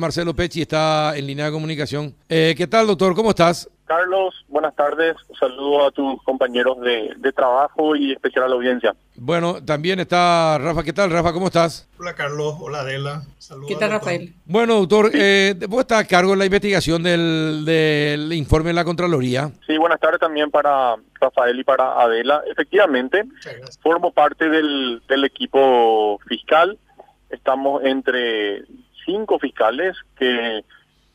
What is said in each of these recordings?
Marcelo Pecci está en línea de comunicación. Eh, ¿Qué tal, doctor? ¿Cómo estás? Carlos, buenas tardes. Saludo a tus compañeros de, de, trabajo y especial a la audiencia. Bueno, también está Rafa. ¿Qué tal, Rafa? ¿Cómo estás? Hola, Carlos. Hola, Adela. Saludos. ¿Qué tal, Rafael? Bueno, doctor, eh, vos estás a cargo de la investigación del, del informe de la Contraloría. Sí, buenas tardes también para Rafael y para Adela. Efectivamente, formo parte del, del equipo fiscal. Estamos entre cinco fiscales que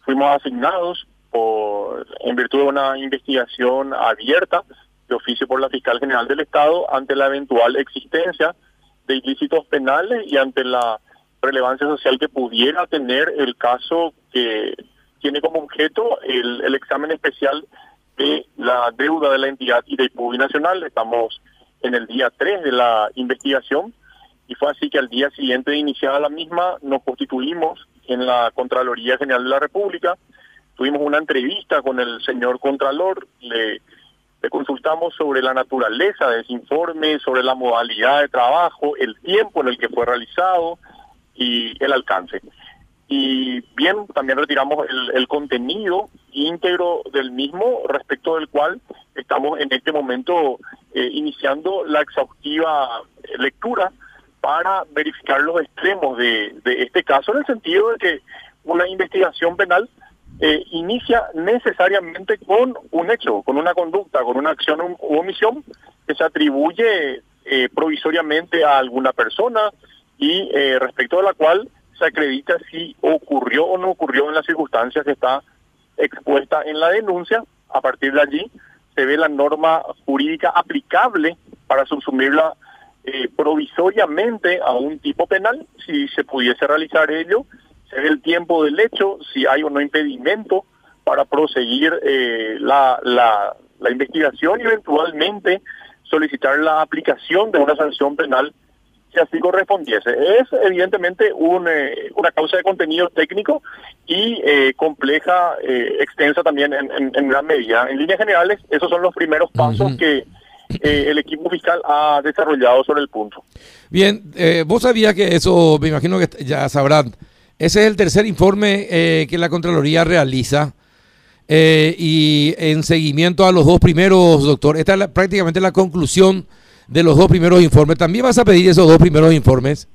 fuimos asignados por, en virtud de una investigación abierta de oficio por la fiscal general del Estado ante la eventual existencia de ilícitos penales y ante la relevancia social que pudiera tener el caso que tiene como objeto el, el examen especial de la deuda de la entidad y de Nacional. Estamos en el día 3 de la investigación y fue así que al día siguiente de iniciada la misma nos constituimos en la Contraloría General de la República, tuvimos una entrevista con el señor Contralor, le, consultamos sobre la naturaleza de ese informe, sobre la modalidad de trabajo, el tiempo en el que fue realizado y el alcance. Y bien, también retiramos el, contenido íntegro del mismo, respecto del cual estamos en este momento eh, iniciando la exhaustiva lectura para verificar los extremos de, de, este caso, en el sentido de que una investigación penal eh, inicia necesariamente con un hecho, con una conducta, con una acción u omisión que se atribuye eh, provisoriamente a alguna persona y eh, respecto de la cual se acredita si ocurrió o no ocurrió en las circunstancias que está expuesta en la denuncia. A partir de allí se ve la norma jurídica aplicable para subsumirla eh, provisoriamente a un tipo penal, si se pudiese realizar ello, se ve el tiempo del hecho, si hay o no impedimento para proseguir eh, la, la, la investigación y eventualmente solicitar la aplicación de una sanción penal si así correspondiese. Es evidentemente un, eh, una causa de contenido técnico y eh, compleja, eh, extensa también en, en, en, gran medida. En líneas generales, esos son los primeros pasos uh -huh. que eh, el equipo fiscal ha desarrollado sobre el punto. Bien, eh, vos sabías que eso, me imagino que ya sabrán, ese es el tercer informe eh, que la Contraloría realiza eh, y en seguimiento a los dos primeros, doctor, esta es la, prácticamente la conclusión de los dos primeros informes. ¿También vas a pedir esos dos primeros informes?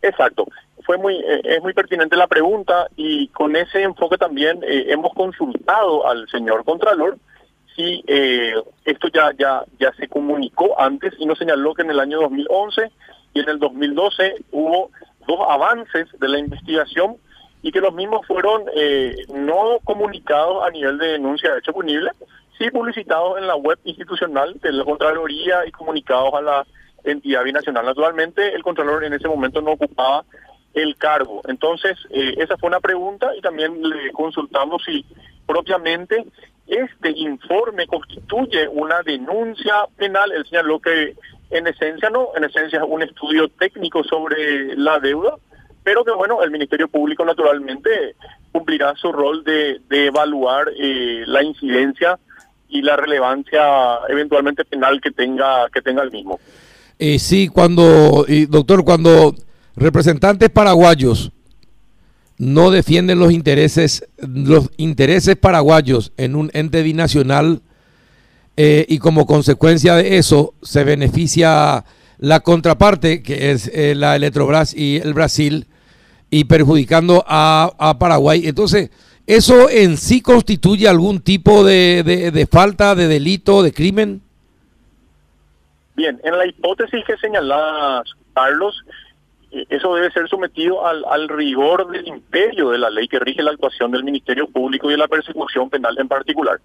Exacto. Fue muy, eh, es muy pertinente la pregunta y con ese enfoque también eh, hemos consultado al señor Contralor si eh, esto ya, ya, ya se comunicó antes y nos señaló que en el año 2011 y en el 2012 hubo dos avances de la investigación y que los mismos fueron eh, no comunicados a nivel de denuncia de hecho punible, sí publicitados en la web institucional de la Contraloría y comunicados a la entidad binacional. Naturalmente, el Contralor en ese momento no ocupaba el cargo. Entonces, eh, esa fue una pregunta y también le consultamos si propiamente este informe constituye una denuncia penal. Él señaló que en esencia no, en esencia es un estudio técnico sobre la deuda, pero que bueno, el Ministerio Público naturalmente cumplirá su rol de, de evaluar eh, la incidencia y la relevancia eventualmente penal que tenga que tenga el mismo. Eh, sí, cuando, y doctor, cuando representantes paraguayos no defienden los intereses los intereses paraguayos en un ente binacional eh, y como consecuencia de eso se beneficia la contraparte que es eh, la Electrobras y el Brasil y perjudicando a, a, Paraguay. Entonces eso en sí constituye algún tipo de, de, de falta de delito de crimen bien en la hipótesis que señalas Carlos eso debe ser sometido al, al, rigor del imperio de la ley que rige la actuación del Ministerio Público y de la persecución penal en particular.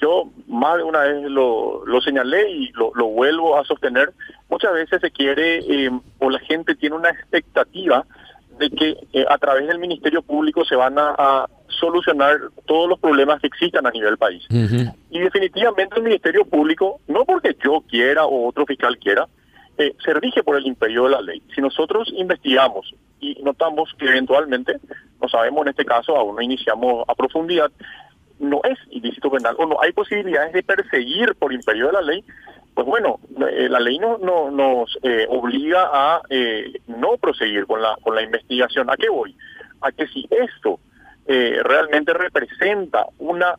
Yo más de una vez lo, lo señalé y lo, lo, vuelvo a sostener. Muchas veces se quiere eh, o la gente tiene una expectativa de que eh, a través del Ministerio Público se van a, a, solucionar todos los problemas que existan a nivel país. Uh -huh. Y definitivamente el Ministerio Público, no porque yo quiera o otro fiscal quiera, eh, se rige por el imperio de la ley. Si nosotros investigamos y notamos que eventualmente, no sabemos en este caso, aún no iniciamos a profundidad, no es ilícito penal o no hay posibilidades de perseguir por imperio de la ley, pues bueno, eh, la ley no, no nos eh, obliga a eh, no proseguir con la con la investigación. ¿A qué voy? a que si esto eh, realmente representa una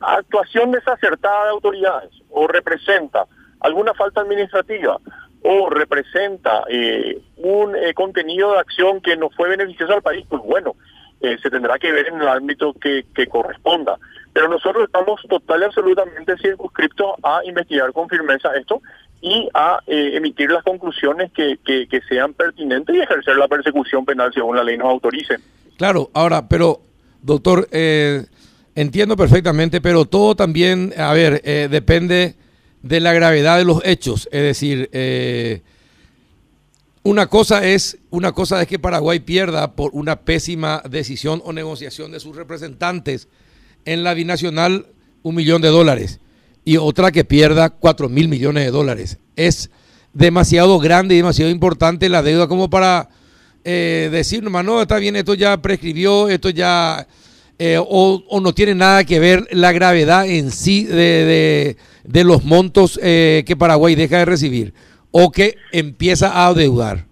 actuación desacertada de autoridades o representa alguna falta administrativa o representa eh, un eh, contenido de acción que no fue beneficioso al país, pues bueno, eh, se tendrá que ver en el ámbito que, corresponda. Pero nosotros estamos total y absolutamente circunscriptos a investigar con firmeza esto y a emitir las conclusiones que, que, que, sean pertinentes y ejercer la persecución penal según la ley nos autorice. Claro, ahora, pero doctor, entiendo perfectamente, pero todo también, a ver, depende de la gravedad de los hechos. Es decir, eh, una cosa es una cosa es que Paraguay pierda por una pésima decisión o negociación de sus representantes en la binacional un millón de dólares y otra que pierda cuatro mil millones de dólares. Es demasiado grande y demasiado importante la deuda como para eh, decir, no, no, está bien, esto ya prescribió, esto ya eh, o, no tiene nada que ver la gravedad en sí de, los montos eh, que Paraguay deja de recibir o que empieza a adeudar?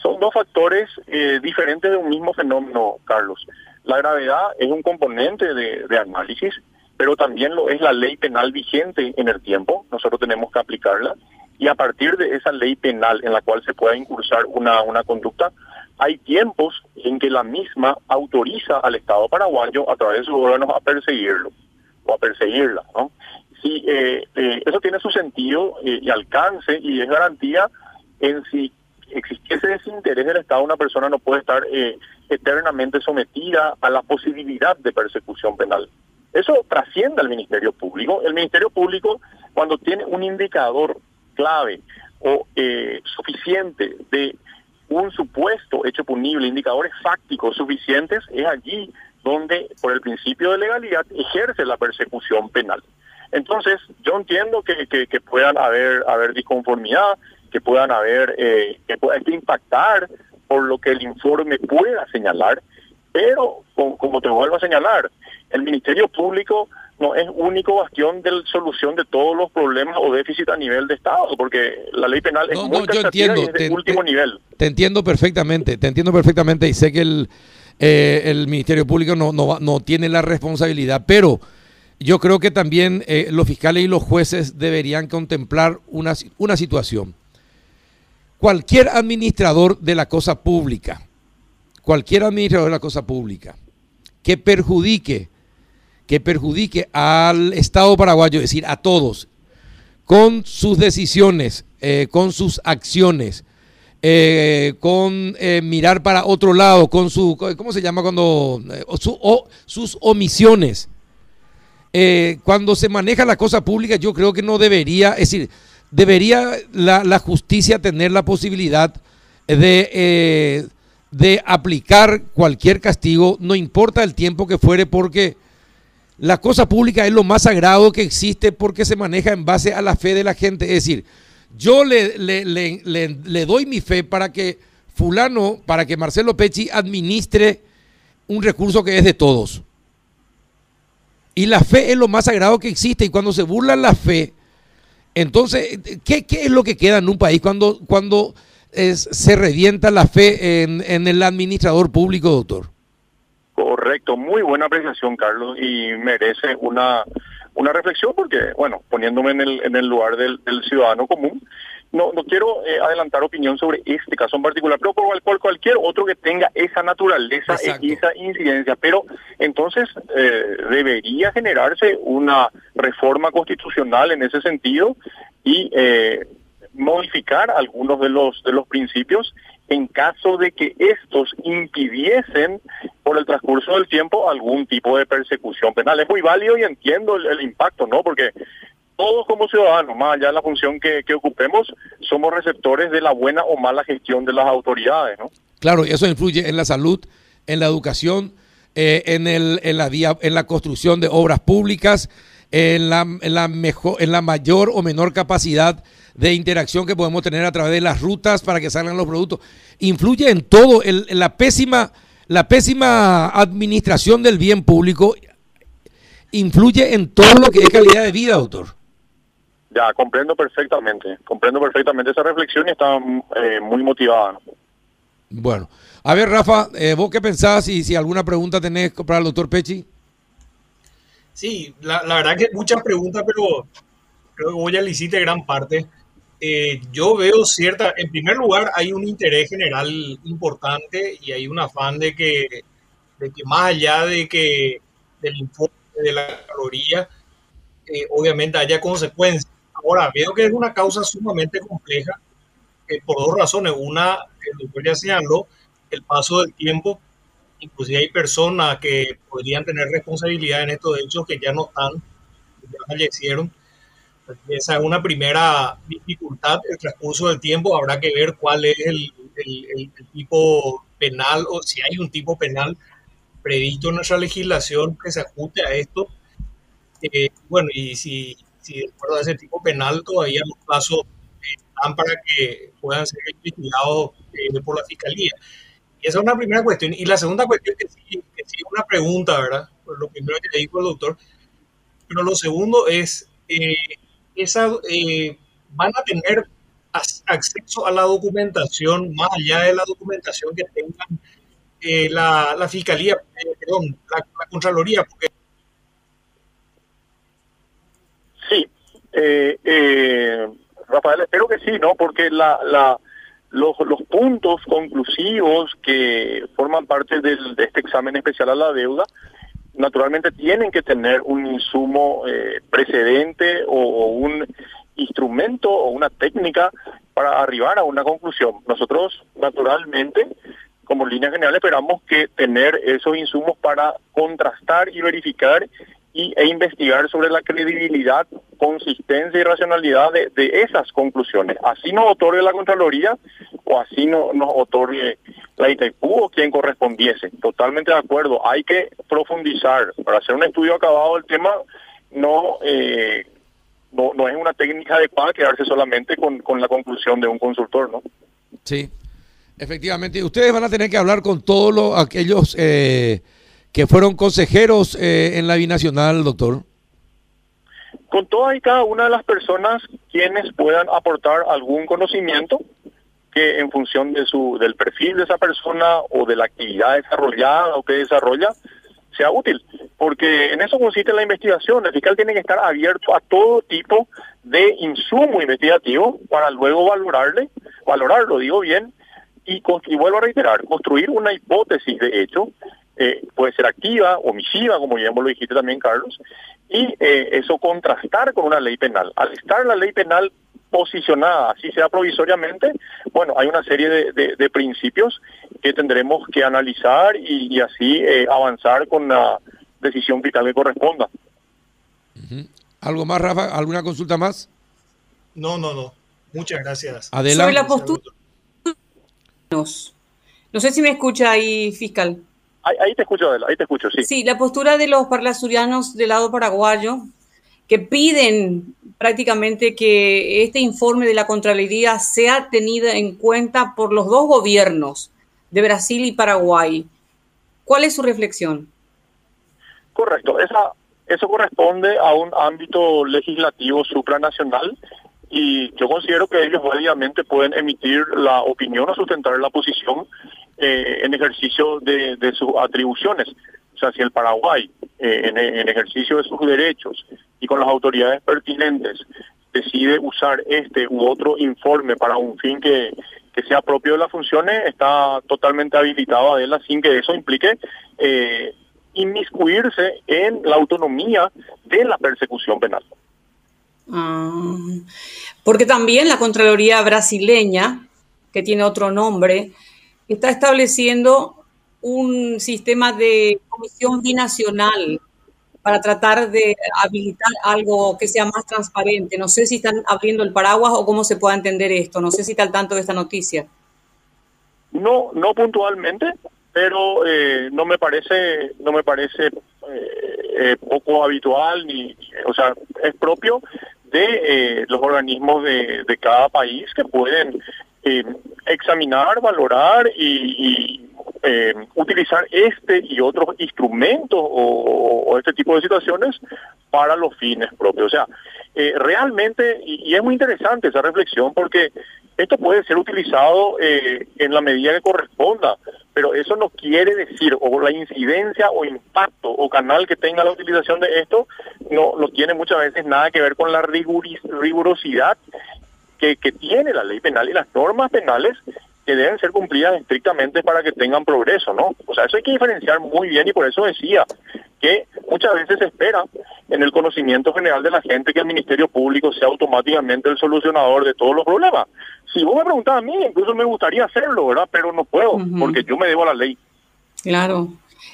Son dos factores eh, diferentes de un mismo fenómeno, Carlos. La gravedad es un componente de, de análisis, pero también lo es la ley penal vigente en el tiempo. Nosotros tenemos que aplicarla y a partir de esa ley penal en la cual se pueda incursar una, una conducta, hay tiempos en que la misma autoriza al Estado paraguayo a través de sus órganos a perseguirlo o a perseguirla. ¿no? Sí, eh, eh, eso tiene su sentido eh, y alcance y es garantía en si existiese desinterés del Estado, una persona no puede estar eternamente sometida a la posibilidad de persecución penal. Eso trasciende al Ministerio Público. El Ministerio Público, cuando tiene un indicador clave o suficiente de un supuesto hecho punible, indicadores fácticos suficientes, es allí donde, por el principio de legalidad, ejerce la persecución penal. Entonces, yo entiendo que, que, puedan haber, haber disconformidad, que puedan haber, eh, que pueda impactar por lo que el informe pueda señalar, pero como te vuelvo a señalar, el Ministerio Público no es único bastión de solución de todos los problemas o déficit a nivel de Estado, porque la ley penal es muy yo entiendo, y de último nivel. Te entiendo perfectamente, te entiendo perfectamente y sé que el, eh, el Ministerio Público no, no, no tiene la responsabilidad, pero yo creo que también eh, los fiscales y los jueces deberían contemplar una, una situación. Cualquier administrador de la cosa pública, cualquier administrador de la cosa pública que perjudique que perjudique al Estado paraguayo, es decir, a todos, con sus decisiones, eh, con sus acciones, eh, con eh, mirar para otro lado, con su, ¿cómo se llama cuando? sus omisiones. cuando se maneja la cosa pública, yo creo que no debería, es decir, debería la, justicia tener la posibilidad de, de aplicar cualquier castigo, no importa el tiempo que fuere, porque la cosa pública es lo más sagrado que existe porque se maneja en base a la fe de la gente. Es decir, yo le, le, doy mi fe para que fulano, para que Marcelo Pecci administre un recurso que es de todos. Y la fe es lo más sagrado que existe. Y cuando se burla la fe, entonces, ¿qué, es lo que queda en un país cuando, cuando se revienta la fe en, en el administrador público, doctor? Correcto, muy buena apreciación, Carlos, y merece una, una reflexión porque, bueno, poniéndome en el, en el lugar del, ciudadano común, no, no quiero eh, adelantar opinión sobre este caso en particular, pero por, cualquier otro que tenga esa naturaleza y esa incidencia. Pero entonces eh, debería generarse una reforma constitucional en ese sentido y eh, modificar algunos de los de los principios en caso de que estos impidiesen por el transcurso del tiempo algún tipo de persecución penal. Es muy válido y entiendo el, impacto, ¿no? Porque todos como ciudadanos, más allá de la función que, ocupemos, somos receptores de la buena o mala gestión de las autoridades, ¿no? Claro, y eso influye en la salud, en la educación, eh, en, el, en, la, en la construcción de obras públicas, en la, en la, mejor, en la mayor o menor capacidad de interacción que podemos tener a través de las rutas para que salgan los productos. Influye en todo, el, la, pésima, la pésima administración del bien público influye en todo lo que es calidad de vida, doctor. Ya, comprendo perfectamente, comprendo perfectamente esa reflexión y está eh, muy motivada. Bueno, a ver, Rafa, eh, ¿vos qué pensás y si alguna pregunta tenés para el doctor Pechi? Sí, la, verdad que muchas preguntas, pero creo que voy a hiciste gran parte. Eh, yo veo cierta, en primer lugar, hay un interés general importante y hay un afán de que, de que más allá de que del informe de la caloría, eh, obviamente haya consecuencias. Ahora, veo que es una causa sumamente compleja por dos razones. Una, el doctor ya señaló, el paso del tiempo. Inclusive hay personas que podrían tener responsabilidad en estos hechos que ya no están, ya fallecieron. Esa es una primera dificultad, el transcurso del tiempo. Habrá que ver cuál es el, el, tipo penal o si hay un tipo penal previsto en nuestra legislación que se ajuste a esto. Eh, bueno, y si, si de acuerdo a ese tipo penal todavía los plazos para que puedan ser investigados eh, por la fiscalía. Y esa es una primera cuestión. Y la segunda cuestión, que sí, que sí una pregunta, ¿verdad? Pues lo primero que le dijo el doctor. Pero lo segundo es, eh, esa, eh, van a tener acceso a la documentación, más allá de la documentación que tengan la, la, Fiscalía, perdón, la, la Contraloría, porque Sí, eh, eh, Rafael, espero que sí, ¿no? Porque la, la, los, los puntos conclusivos que forman parte del, de este examen especial a la deuda, naturalmente tienen que tener un insumo eh, precedente o, un instrumento o una técnica para arribar a una conclusión. Nosotros, naturalmente, como línea general, esperamos que tener esos insumos para contrastar y verificar y, e investigar sobre la credibilidad, consistencia y racionalidad de, esas conclusiones. Así nos otorgue la Contraloría o así no, nos otorgue la o quien correspondiese. Totalmente de acuerdo. Hay que profundizar. Para hacer un estudio acabado del tema, no, eh, no, no es una técnica adecuada quedarse solamente con, con la conclusión de un consultor, ¿no? Sí, efectivamente. Ustedes van a tener que hablar con todos aquellos... Eh, que fueron consejeros eh, en la binacional, doctor? Con todas y cada una de las personas quienes puedan aportar algún conocimiento que en función de su del perfil de esa persona o de la actividad desarrollada o que desarrolla sea útil, porque en eso consiste la investigación. El fiscal tiene que estar abierto a todo tipo de insumo investigativo para luego valorarle, valorarlo, digo bien, y, y vuelvo a reiterar, construir una hipótesis de hecho eh, puede ser activa, omisiva, como ya lo dijiste también, Carlos, y eh, eso contrastar con una ley penal. Al estar la ley penal posicionada, así sea provisoriamente, bueno, hay una serie de, principios que tendremos que analizar y, así eh, avanzar con la decisión vital que corresponda. ¿Algo más, Rafa? ¿Alguna consulta más? No, no, no. Muchas gracias. Adelante. Sobre la postura. No sé si me escucha ahí, fiscal. Ahí, te escucho, ahí te escucho, sí. Sí, la postura de los parlasurianos del lado paraguayo, que piden prácticamente que este informe de la Contraloría sea tenido en cuenta por los dos gobiernos de Brasil y Paraguay. ¿Cuál es su reflexión? Correcto, esa, eso corresponde a un ámbito legislativo supranacional y yo considero que ellos obviamente pueden emitir la opinión o sustentar la posición eh, en ejercicio de, sus atribuciones. O sea, si el Paraguay, eh, en, ejercicio de sus derechos y con las autoridades pertinentes, decide usar este u otro informe para un fin que, sea propio de las funciones, está totalmente habilitado a él sin que eso implique eh, inmiscuirse en la autonomía de la persecución penal. Ah, porque también la Contraloría brasileña, que tiene otro nombre, está estableciendo un sistema de comisión binacional para tratar de habilitar algo que sea más transparente. No sé si están abriendo el paraguas o cómo se puede entender esto. No sé si está al tanto de esta noticia. No, no puntualmente, pero eh, no me parece, no me parece eh, eh, poco habitual ni, o sea, es propio de los organismos de, de cada país que pueden eh, examinar, valorar y, eh, utilizar este y otros instrumentos o, este tipo de situaciones para los fines propios. O sea, eh, realmente, y, es muy interesante esa reflexión porque Esto puede ser utilizado eh, en la medida que corresponda, pero eso no quiere decir, o la incidencia o impacto o canal que tenga la utilización de esto, no, no tiene muchas veces nada que ver con la rigurosidad que, que tiene la ley penal y las normas penales que deben ser cumplidas estrictamente para que tengan progreso, ¿no? O sea, eso hay que diferenciar muy bien y por eso decía que muchas veces se espera en el conocimiento general de la gente que el Ministerio Público sea automáticamente el solucionador de todos los problemas. Si vos me preguntás a mí, incluso me gustaría hacerlo, ¿verdad? Pero no puedo, porque yo me debo a la ley. Claro.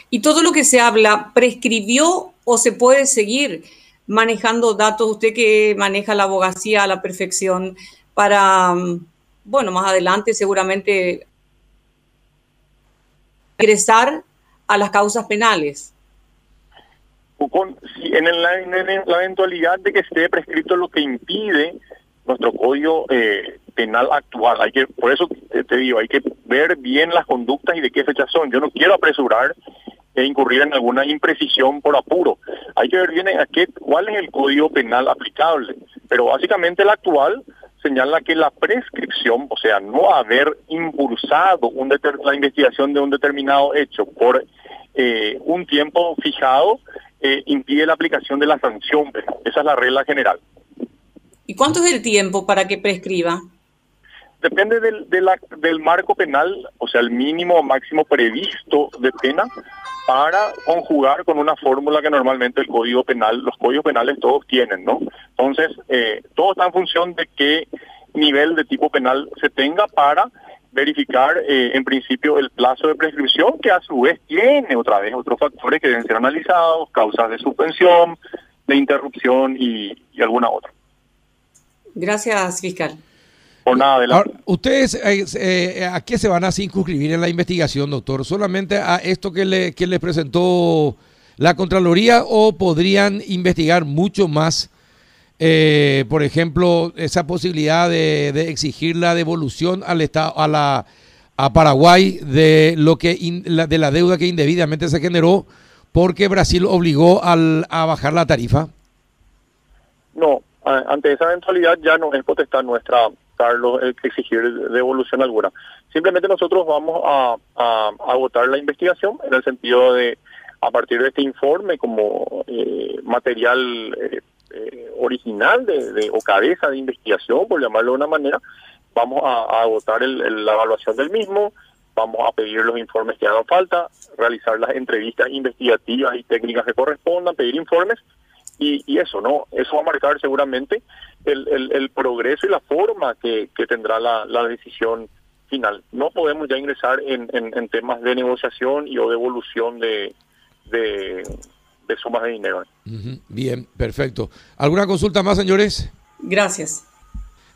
¿Y todo lo que se habla prescribió o se puede seguir manejando datos? Usted que maneja la abogacía a la perfección para, mm, bueno, más adelante seguramente ingresar a las causas penales con, si en, la, eventualidad de que esté prescrito lo que impide nuestro código eh, penal actual, hay que, por eso te digo, hay que ver bien las conductas y de qué fecha son. Yo no quiero apresurar e incurrir en alguna imprecisión por apuro. Hay que ver bien a qué, cuál es el código penal aplicable. Pero básicamente el actual señala que la prescripción, o sea, no haber impulsado un la investigación de un determinado hecho por eh, un tiempo fijado, eh, impide la aplicación de la sanción Esa es la regla general. ¿Y cuánto es el tiempo para que prescriba? Depende del, del marco penal, o sea, el mínimo o máximo previsto de pena para conjugar con una fórmula que normalmente el Código Penal, los códigos penales todos tienen, ¿no? Entonces, eh, todo está en función de qué nivel de tipo penal se tenga para verificar eh, en principio el plazo de prescripción, que a su vez tiene otra vez otros factores que deben ser analizados, causas de suspensión, de interrupción y, alguna otra. Gracias, fiscal. Por nada, Ahora, ¿Ustedes eh, eh, a qué se van a circunscribir en la investigación, doctor? ¿Solamente a esto que le, que le presentó la Contraloría o podrían investigar mucho más eh, por ejemplo, esa posibilidad de, exigir la devolución al Estado, a la a Paraguay de lo que de la deuda que indebidamente se generó porque Brasil obligó al, a bajar la tarifa. No, ante esa eventualidad ya no es potestad nuestra, Carlos, exigir devolución alguna. Simplemente nosotros vamos a, a, votar la investigación en el sentido de, a partir de este informe como eh, material eh, eh, original de, o cabeza de investigación, por llamarlo de una manera, vamos a, a votar la evaluación del mismo, vamos a pedir los informes que hagan falta, realizar las entrevistas investigativas y técnicas que correspondan, pedir informes y, eso, ¿no? Eso va a marcar seguramente el, el, progreso y la forma que, que tendrá la, la, decisión final. No podemos ya ingresar en, en, temas de negociación y o devolución de, de, de sumas de dinero. Bien, perfecto. ¿Alguna consulta más, señores? Gracias.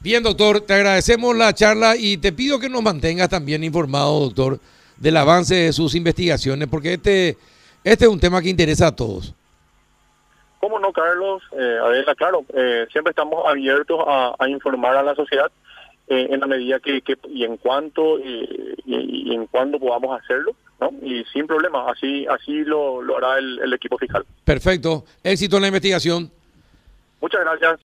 Bien, doctor, te agradecemos la charla y te pido que nos mantengas también informado, doctor, del avance de sus investigaciones, porque este, este es un tema que interesa a todos. ¿Cómo no, Carlos? Eh, Adela, claro, eh, siempre estamos abiertos a, informar a la sociedad eh, en la medida que, y en cuanto y, y en cuándo podamos hacerlo. Y sin problema, así así lo, lo hará el, el equipo fiscal. Perfecto. Éxito en la investigación. Muchas gracias.